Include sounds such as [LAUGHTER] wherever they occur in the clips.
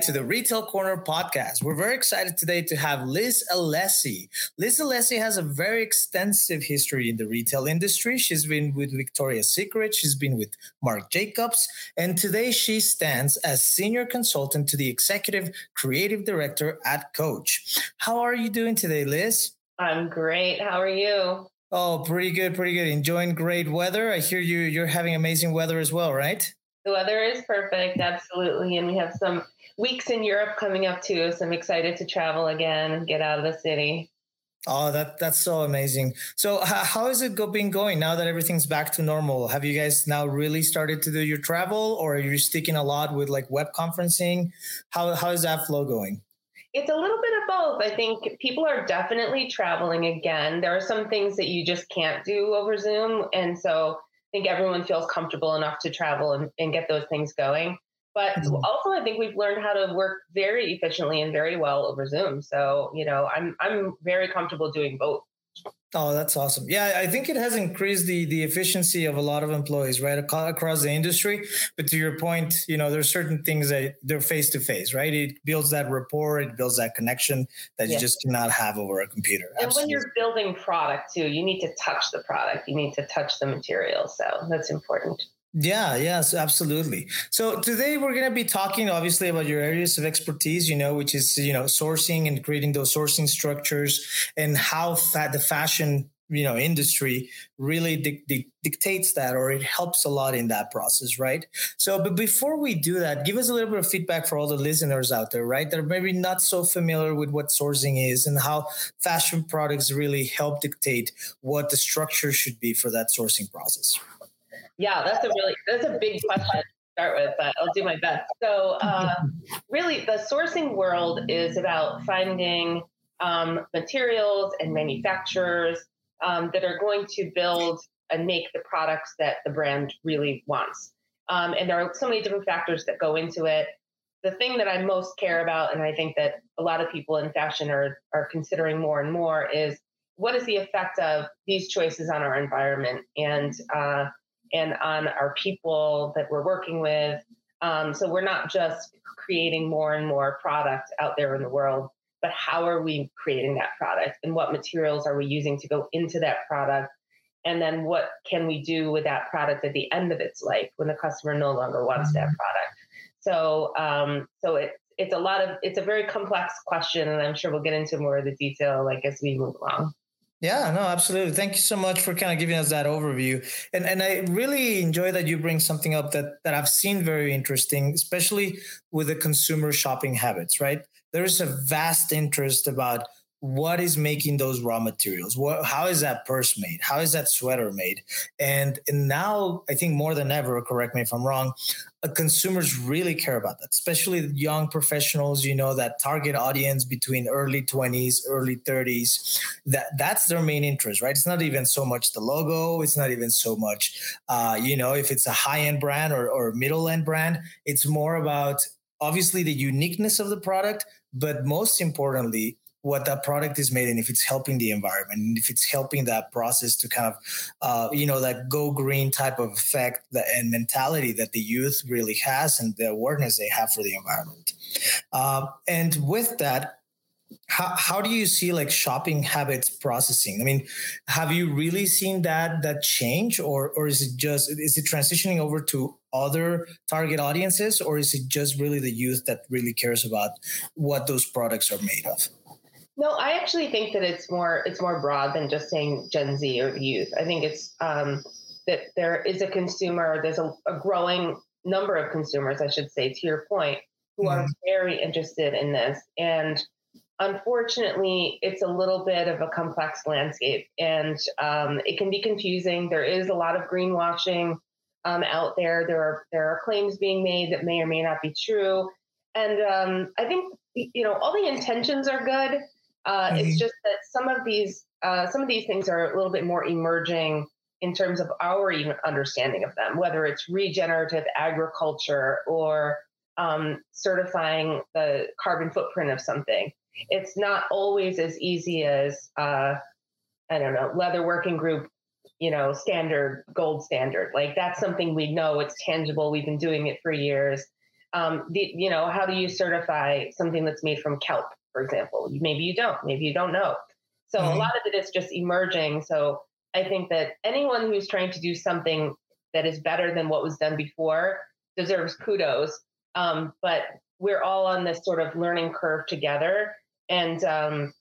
Everybody, to the Retail Corner podcast. We're very excited today to have Liz Alessi. Liz Alessi has a very extensive history in the retail industry. She's been with Victoria's Secret, she's been with Marc Jacobs, and today she stands as senior consultant to the executive creative director at Coach. How are you doing today, Liz? I'm great. How are you? Oh, pretty good, pretty good. Enjoying great weather. I hear you you're having amazing weather as well, right? The weather is perfect, absolutely. And we have some weeks in Europe coming up too. So I'm excited to travel again and get out of the city. Oh, that that's so amazing. So, how how is it go, been going now that everything's back to normal? Have you guys now really started to do your travel, or are you sticking a lot with like web conferencing? How how is that flow going? It's a little bit of both. I think people are definitely traveling again. There are some things that you just can't do over Zoom, and so I think everyone feels comfortable enough to travel and, and get those things going. But mm-hmm. also, I think we've learned how to work very efficiently and very well over Zoom. So, you know, I'm I'm very comfortable doing both. Oh, that's awesome. Yeah, I think it has increased the the efficiency of a lot of employees, right, across the industry. But to your point, you know, there's certain things that they're face to face, right? It builds that rapport, it builds that connection that you just cannot have over a computer. And Absolutely. when you're building product too, you need to touch the product, you need to touch the material. So that's important. Yeah, yes, absolutely. So today we're going to be talking obviously about your areas of expertise, you know, which is, you know, sourcing and creating those sourcing structures and how fa- the fashion, you know, industry really di- di- dictates that or it helps a lot in that process, right? So, but before we do that, give us a little bit of feedback for all the listeners out there, right? That are maybe not so familiar with what sourcing is and how fashion products really help dictate what the structure should be for that sourcing process. Yeah, that's a really that's a big question to start with, but I'll do my best. So, uh, really, the sourcing world is about finding um, materials and manufacturers um, that are going to build and make the products that the brand really wants. Um, and there are so many different factors that go into it. The thing that I most care about, and I think that a lot of people in fashion are are considering more and more, is what is the effect of these choices on our environment and uh, and on our people that we're working with. Um, so we're not just creating more and more product out there in the world, but how are we creating that product and what materials are we using to go into that product? And then what can we do with that product at the end of its life when the customer no longer wants that mm-hmm. product? So, um, so it, it's a lot of, it's a very complex question, and I'm sure we'll get into more of the detail like as we move along. Yeah, no, absolutely. Thank you so much for kind of giving us that overview. And and I really enjoy that you bring something up that that I've seen very interesting, especially with the consumer shopping habits, right? There is a vast interest about what is making those raw materials? What, how is that purse made? How is that sweater made? And, and now i think more than ever correct me if i'm wrong uh, consumers really care about that especially young professionals you know that target audience between early 20s early 30s that that's their main interest right? It's not even so much the logo. It's not even so much uh, you know if it's a high-end brand or, or middle-end brand. It's more about obviously the uniqueness of the product but most importantly what that product is made and if it's helping the environment and if it's helping that process to kind of uh, you know that go green type of effect that, and mentality that the youth really has and the awareness they have for the environment. Uh, and with that how, how do you see like shopping habits processing? I mean have you really seen that that change or or is it just is it transitioning over to other target audiences or is it just really the youth that really cares about what those products are made of no, I actually think that it's more it's more broad than just saying Gen Z or youth. I think it's um, that there is a consumer, there's a, a, growing number of consumers, I should say, to your point, who mm-hmm. are very interested in this. And unfortunately, it's a little bit of a complex landscape and um, it can be confusing. There is a lot of greenwashing. um, out there. There are there are claims being made that may or may not be true, and um, I think you know all the intentions are good. Uh, mm-hmm. It's just that some of these uh, some of these things are a little bit more emerging in terms of our even understanding of them, whether it's regenerative agriculture or um, certifying the carbon footprint of something. It's not always as easy as uh, I don't know leather working group you know, standard, gold standard. Like that's something we know it's tangible. We've been doing it for years. Um, the, you know, how do you certify something that's made from kelp, for example? Maybe you don't. Maybe you don't know. So mm-hmm. a lot of it is just emerging. So I think that anyone who's trying to do something that is better than what was done before deserves kudos. Um, but we're all on this sort of learning curve together. And um,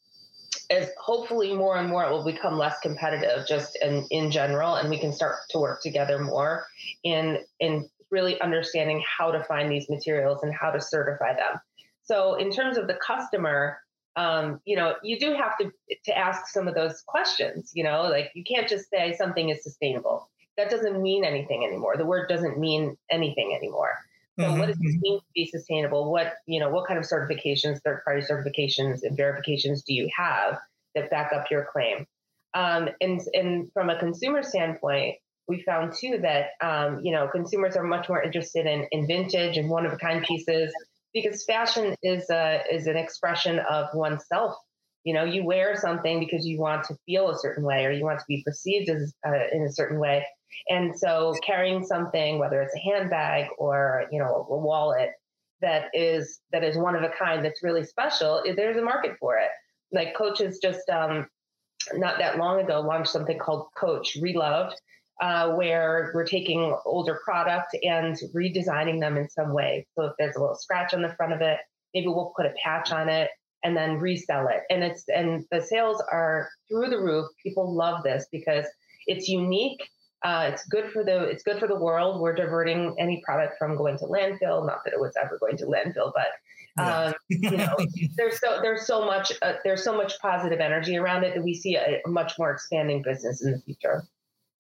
as hopefully more and more it will become less competitive just in, in general and we can start to work together more in in really understanding how to find these materials and how to certify them so in terms of the customer um, you know you do have to to ask some of those questions you know like you can't just say something is sustainable that doesn't mean anything anymore the word doesn't mean anything anymore so mm-hmm. what does this mm-hmm. mean to be sustainable? What, you know, what kind of certifications, third party certifications and verifications do you have that back up your claim? Um, and, and from a consumer standpoint, we found too that, um, you know, consumers are much more interested in, in vintage and one of a kind pieces because fashion is a, is an expression of oneself. You know, you wear something because you want to feel a certain way or you want to be perceived as uh, in a certain way. And so carrying something, whether it's a handbag or, you know, a wallet that is that is one of a kind that's really special, there's a market for it. Like Coach coaches just um, not that long ago launched something called Coach Reloved, uh, where we're taking older product and redesigning them in some way. So if there's a little scratch on the front of it, maybe we'll put a patch on it and then resell it. And it's and the sales are through the roof. People love this because it's unique uh, it's good for the it's good for the world. We're diverting any product from going to landfill. Not that it was ever going to landfill, but um, you know, [LAUGHS] there's so there's so much uh, there's so much positive energy around it that we see a, a much more expanding business in the future.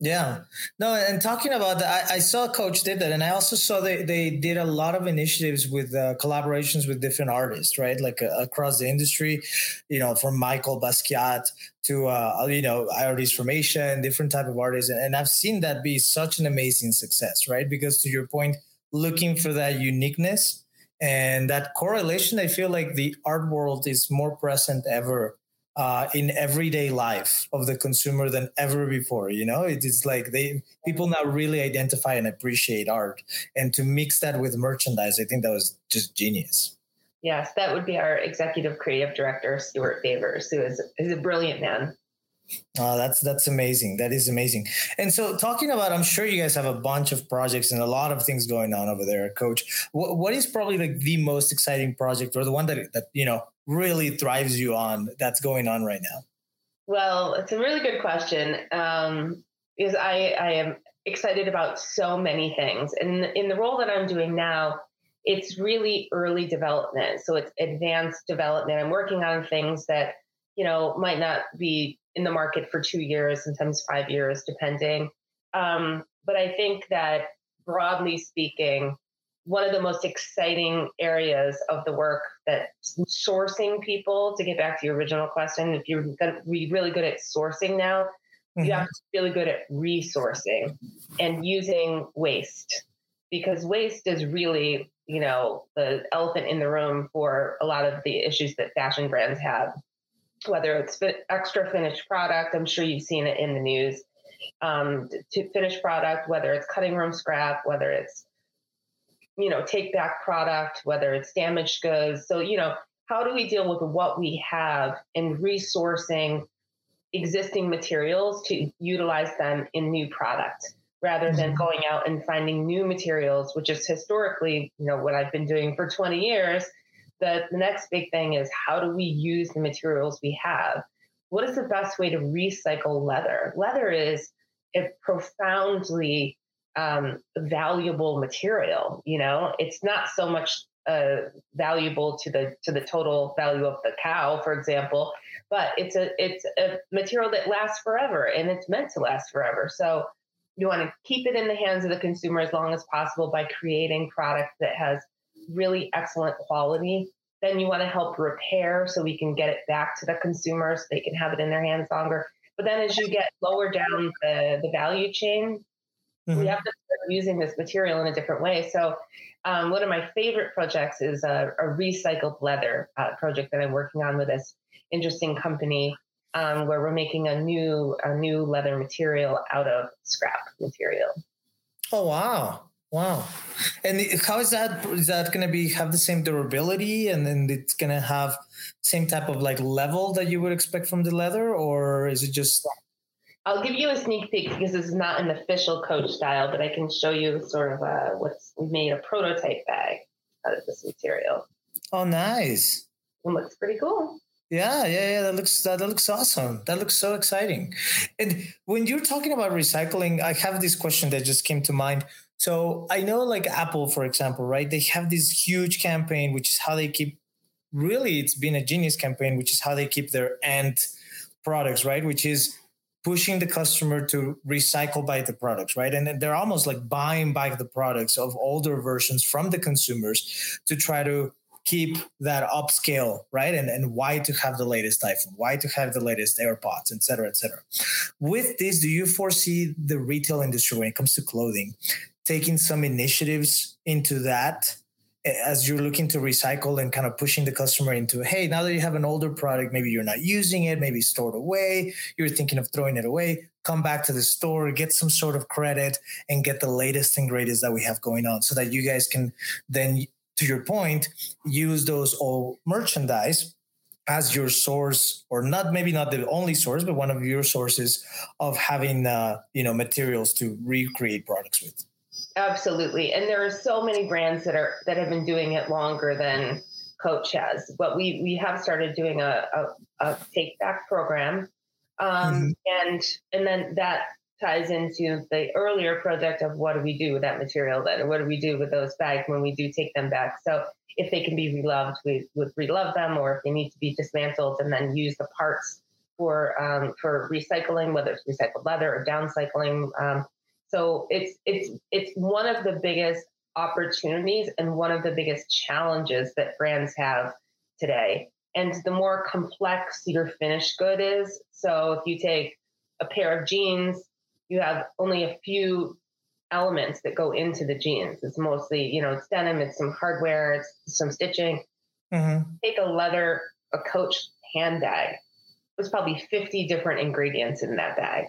Yeah. No, and talking about that, I, I, saw Coach did that. And I also saw they, they did a lot of initiatives with uh, collaborations with different artists, right? Like uh, across the industry, you know, from Michael Basquiat to, uh, you know, IRD's formation, different type of artists. And, and I've seen that be such an amazing success, right? Because to your point, looking for that uniqueness and that correlation, I feel like the art world is more present ever uh, in everyday life of the consumer than ever before. You know, it is like they people now really identify and appreciate art, and to mix that with merchandise, I think that was just genius. Yes, that would be our executive creative director, Stuart Vevers, who is is a brilliant man. Oh, that's that's amazing. That is amazing. And so, talking about, I'm sure you guys have a bunch of projects and a lot of things going on over there, Coach. What, what is probably like the most exciting project, or the one that that you know really thrives you on that's going on right now? Well, it's a really good question. Um, because I I am excited about so many things, and in the role that I'm doing now, it's really early development. So it's advanced development. I'm working on things that you know might not be in the market for two years, sometimes five years, depending. Um, but I think that broadly speaking, one of the most exciting areas of the work that sourcing people, to get back to your original question, if you're going to be really good at sourcing now, mm-hmm. you have to be really good at resourcing and using waste. Because waste is really, you know, the elephant in the room for a lot of the issues that fashion brands have. Whether it's extra finished product, I'm sure you've seen it in the news, um, to finished product, whether it's cutting room scrap, whether it's you know take back product, whether it's damaged goods. So you know how do we deal with what we have in resourcing existing materials to utilize them in new product rather than mm-hmm. going out and finding new materials, which is historically, you know, what I've been doing for 20 years the, the next big thing is how do we use the materials we have? What is the best way to recycle leather? Leather is a profoundly um, valuable material. You know, it's not so much uh, valuable to the to the total value of the cow, for example, but it's a it's a material that lasts forever, and it's meant to last forever. So You want to keep it in the hands of the consumer as long as possible by creating product that has really excellent quality. Then you want to help repair so we can get it back to the consumer so they can have it in their hands longer. But then as you get lower down the, the value chain, mm-hmm. we have to start using this material in a different way. So um, one of my favorite projects is a, a recycled leather uh, project that I'm working on with this interesting company um, where we're making a new a new leather material out of scrap material. Oh wow. Wow. And how is that is that going to be have the same durability and then it's going to have same type of like level that you would expect from the leather or is it just I'll give you a sneak peek because this is not an official coach style, but I can show you sort of uh, what's we made a prototype bag out of this material. Oh, nice! It looks pretty cool. Yeah, yeah, yeah. That looks that, that looks awesome. That looks so exciting. And when you're talking about recycling, I have this question that just came to mind. So I know, like Apple, for example, right? They have this huge campaign, which is how they keep. Really, it's been a genius campaign, which is how they keep their end products, right? Which is pushing the customer to recycle back the products, right? And they're almost like buying back the products of older versions from the consumers to try to keep that upscale, right? And, and why to have the latest iPhone, why to have the latest AirPods, et cetera, et cetera. With this, do you foresee the retail industry when it comes to clothing taking some initiatives into that as you're looking to recycle and kind of pushing the customer into hey now that you have an older product maybe you're not using it maybe stored away you're thinking of throwing it away come back to the store get some sort of credit and get the latest and greatest that we have going on so that you guys can then to your point use those old merchandise as your source or not maybe not the only source but one of your sources of having uh, you know materials to recreate products with Absolutely. And there are so many brands that are that have been doing it longer than Coach has. But we we have started doing a, a, a take back program. Um, mm-hmm. and and then that ties into the earlier project of what do we do with that material then? What do we do with those bags when we do take them back? So if they can be reloved, we would relove them, or if they need to be dismantled and then use the parts for um, for recycling, whether it's recycled leather or downcycling. Um, so it's it's it's one of the biggest opportunities and one of the biggest challenges that brands have today. And the more complex your finished good is, so if you take a pair of jeans, you have only a few elements that go into the jeans. It's mostly, you know, it's denim, it's some hardware, it's some stitching. Mm-hmm. Take a leather, a Coach handbag. There's probably 50 different ingredients in that bag,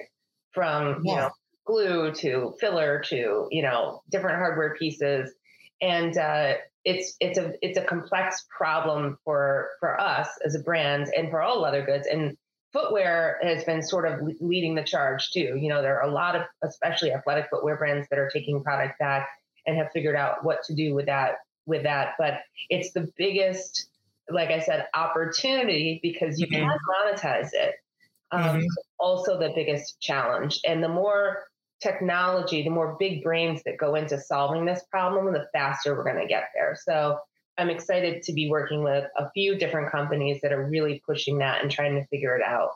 from yeah. you know glue to filler to you know different hardware pieces. And uh, it's it's a it's a complex problem for for us as a brand and for all leather goods. And footwear has been sort of leading the charge too. You know there are a lot of especially athletic footwear brands that are taking product back and have figured out what to do with that with that. But it's the biggest like i said opportunity because you mm-hmm. can monetize it. Um, mm-hmm. also the biggest challenge. And the more technology, the more big brains that go into solving this problem, the faster we're going to get there. So I'm excited to be working with a few different companies that are really pushing that and trying to figure it out.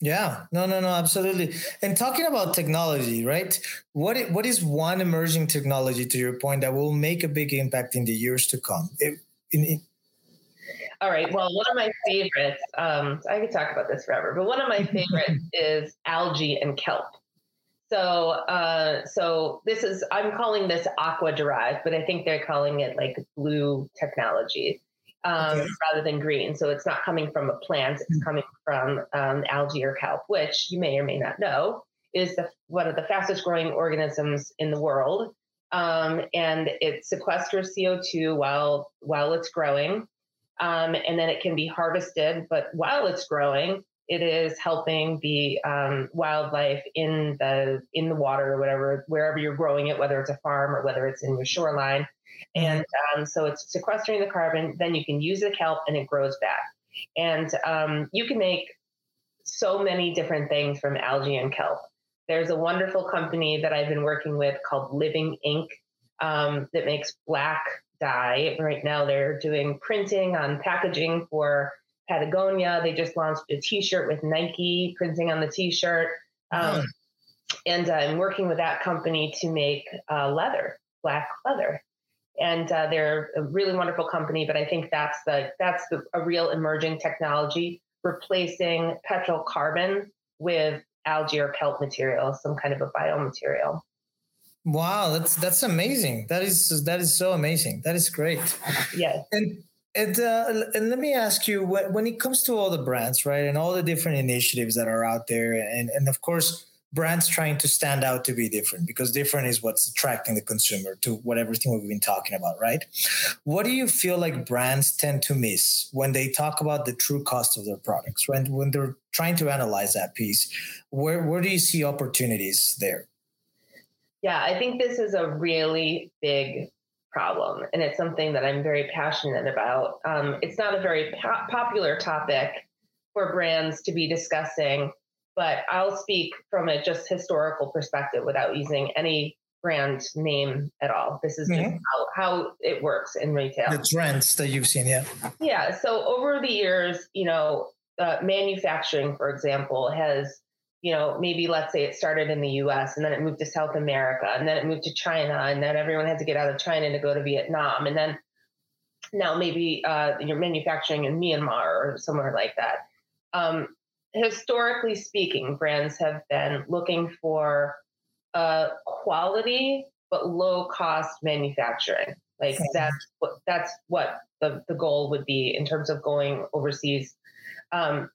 Yeah, no, no, no, absolutely. And talking about technology, right? What what is one emerging technology, to your point, that will make a big impact in the years to come? It, in, in... All right. Well, one of my favorites, um, I could talk about this forever, but one of my favorites [LAUGHS] is algae and kelp. So, uh, so this is I'm calling this aqua derived, but I think they're calling it like blue technology um, okay. rather than green. So it's not coming from a plant; it's hmm. coming from um, algae or kelp, which you may or may not know is the, one of the fastest growing organisms in the world, um, and it sequesters CO2 while while it's growing, um, and then it can be harvested. But while it's growing, it is helping the um, wildlife in the in the water or whatever wherever you're growing it whether it's a farm or whether it's in your shoreline. And um, so it's sequestering the carbon then you can use the kelp and it grows back. And um, you can make so many different things from algae and kelp. There's a wonderful company that i've been working with called Living Ink um, that makes black dye. Right now they're doing printing on packaging for Patagonia. They just launched a T-shirt with Nike printing on the T-shirt. Um, and I'm working with that company to make uh, leather, black leather. And uh, they're a really wonderful company, but I think that's the that's the, a real emerging technology, replacing petrol carbon with algae or kelp material, some kind of a biomaterial. Wow, that's that's amazing. That is that is so amazing. That is great. Yes. And and, uh, and let me ask you when, it comes to all the brands, right, and all the different initiatives that are out there, and and of course brands trying to stand out to be different because different is what's attracting the consumer to what everything we've been talking about, right? What do you feel like brands tend to miss when they talk about the true cost of their products, when when they're trying to analyze that piece? Where where do you see opportunities there? Yeah, I think this is a really big problem, and it's something that I'm very passionate about. Um, it's not a very po- popular topic for brands to be discussing, but I'll speak from a just historical perspective without using any brand name at all. This is mm-hmm. just how, how it works in retail. The trends that you've seen, yeah. Yeah. So over the years, you know, uh, manufacturing, for example, has you know, maybe let's say it started in the US and then it moved to South America and then it moved to China and then everyone had to get out of China to go to Vietnam. And then now maybe uh, you're manufacturing in Myanmar or somewhere like that. Um, historically speaking, brands have been looking for uh, quality but low cost manufacturing. Like that's what that's what the, the goal would be in terms of going overseas. Um,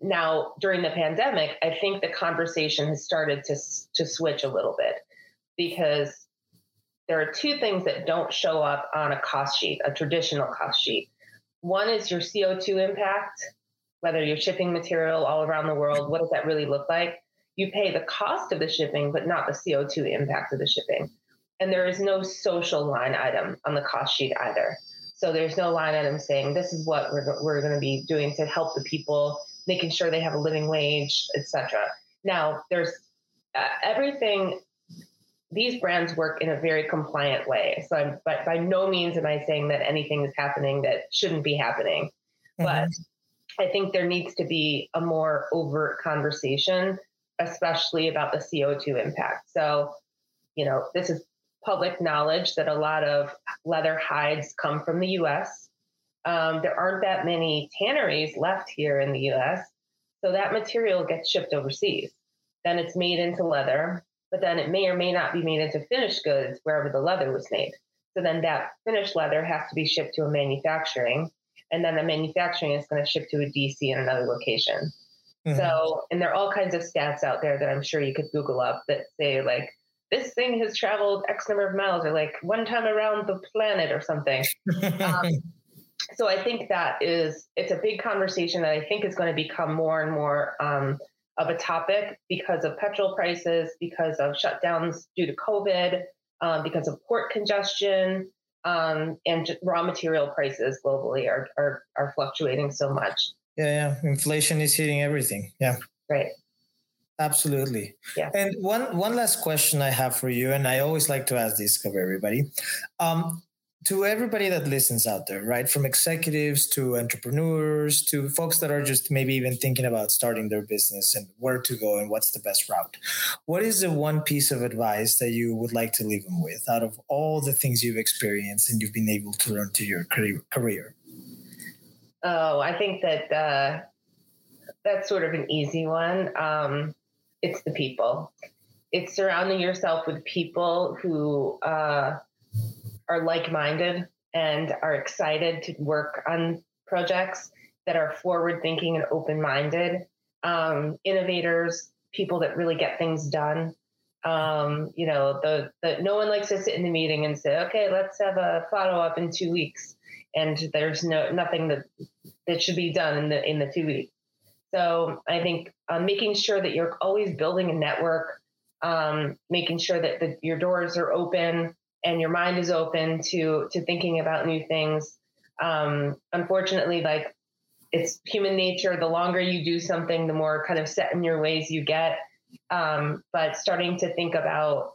now during the pandemic, I think the conversation has started to to switch a little bit because there are two things that don't show up on a cost sheet, a traditional cost sheet. One is your CO2 impact, whether you're shipping material all around the world, what does that really look like? You pay the cost of the shipping, but not the CO2 impact of the shipping. And there is no social line item on the cost sheet either. So there's no line item saying this is what we're, we're going to be doing to help the people making sure they have a living wage, etc. Now, there's uh, everything. These brands work in a very compliant way. So, I'm, but by no means am I saying that anything is happening that shouldn't be happening. Mm-hmm. But I think there needs to be a more overt conversation, especially about the CO2 impact. So, you know, this is public knowledge that a lot of leather hides come from the US um, there aren't that many tanneries left here in the US. So that material gets shipped overseas. Then it's made into leather, but then it may or may not be made into finished goods wherever the leather was made. So then that finished leather has to be shipped to a manufacturing, and then the manufacturing is going to ship to a DC in another location. Mm-hmm. So, and there are all kinds of stats out there that I'm sure you could Google up that say, like, this thing has traveled X number of miles, or like one time around the planet, or something. [LAUGHS] Um, so I think that is it's a big conversation that I think is going to become more and more um, of a topic because of petrol prices, because of shutdowns due to COVID, um, because of port congestion, um, and raw material prices globally are, are are fluctuating so much. Yeah, yeah, inflation is hitting everything. Yeah, right. Absolutely. Yeah. And one one last question I have for you, and I always like to ask this of everybody. Um, to everybody that listens out there, right? From executives to entrepreneurs to folks that are just maybe even thinking about starting their business and where to go and what's the best route. What is the one piece of advice that you would like to leave them with out of all the things you've experienced and you've been able to learn to your career? Oh, I think that uh, that's sort of an easy one. Um, it's the people. It's surrounding yourself with people who, uh, are like minded and are excited to work on projects that are forward thinking and open minded, um, innovators, people that really get things done. Um, you know, the, the no one likes to sit in the meeting and say, okay, let's have a follow up in two weeks. And there's no nothing that that should be done in the in the two weeks. So I think um, making sure that you're always building a network, um, making sure that the, your doors are open, and your mind is open to to thinking about new things. Um, unfortunately like it's human nature. The longer you do something the more kind of set in your ways you get. Um, but starting to think about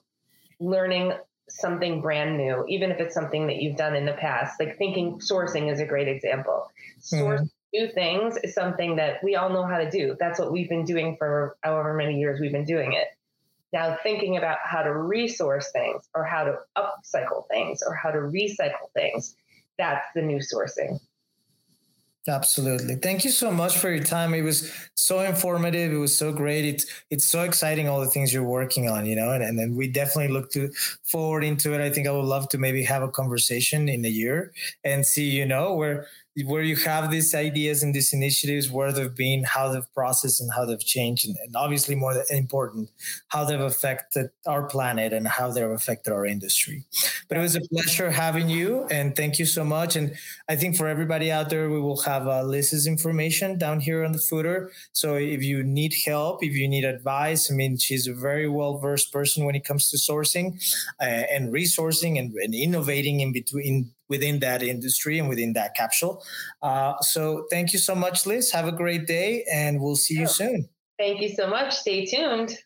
learning something brand new even if it's something that you've done in the past like thinking sourcing is a great example. Source mm. new things is something that we all know how to do. That's what we've been doing for however many years we've been doing it Now, thinking about how to resource things or how to upcycle things or how to recycle things, that's the new sourcing. Absolutely. Thank you so much for your time. It was so informative. It was so great. It's it's so exciting all the things you're working on, you know, and, and then we definitely look to forward into it. I think I would love to maybe have a conversation in a year and see, you know, where where you have these ideas and these initiatives, where they've been, how they've processed, and how they've changed, and, and, obviously more important, how they've affected our planet and how they've affected our industry. But it was a pleasure having you, and thank you so much. And I think for everybody out there, we will have uh, Liz's information down here on the footer. So if you need help, if you need advice, I mean, she's a very well versed person when it comes to sourcing uh, and resourcing and, and innovating in between within that industry and within that capsule. Uh, so thank you so much, Liz. Have a great day, and we'll see you soon. Thank you so much. Stay tuned.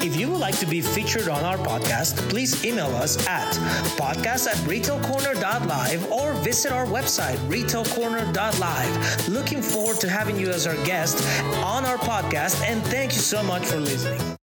If you would like to be featured on our podcast, please email us at podcast at retailcorner.live or visit our website, retailcorner.live. Looking forward to having you as our guest on our podcast, and thank you so much for listening.